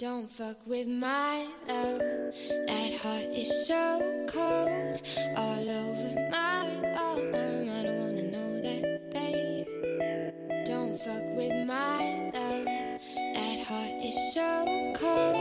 Don't fuck with my love. That heart is so cold. All over my arm. I don't wanna know that, babe. Don't fuck with my love. That heart is so cold.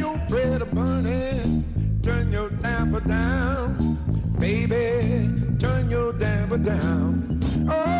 your bread a burning, turn your damper down. Baby, turn your damper down. Oh,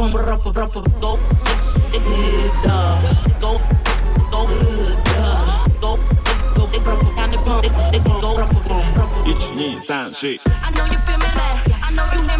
rapper, rapper, rapper, go, ik nigga, go, go, nigga, go, go, ik rapper, kan ik bom, ik, ik go, rapper, bom, rapper. 1, 2, 3, 4. I know you feel me, like, I know you hear me.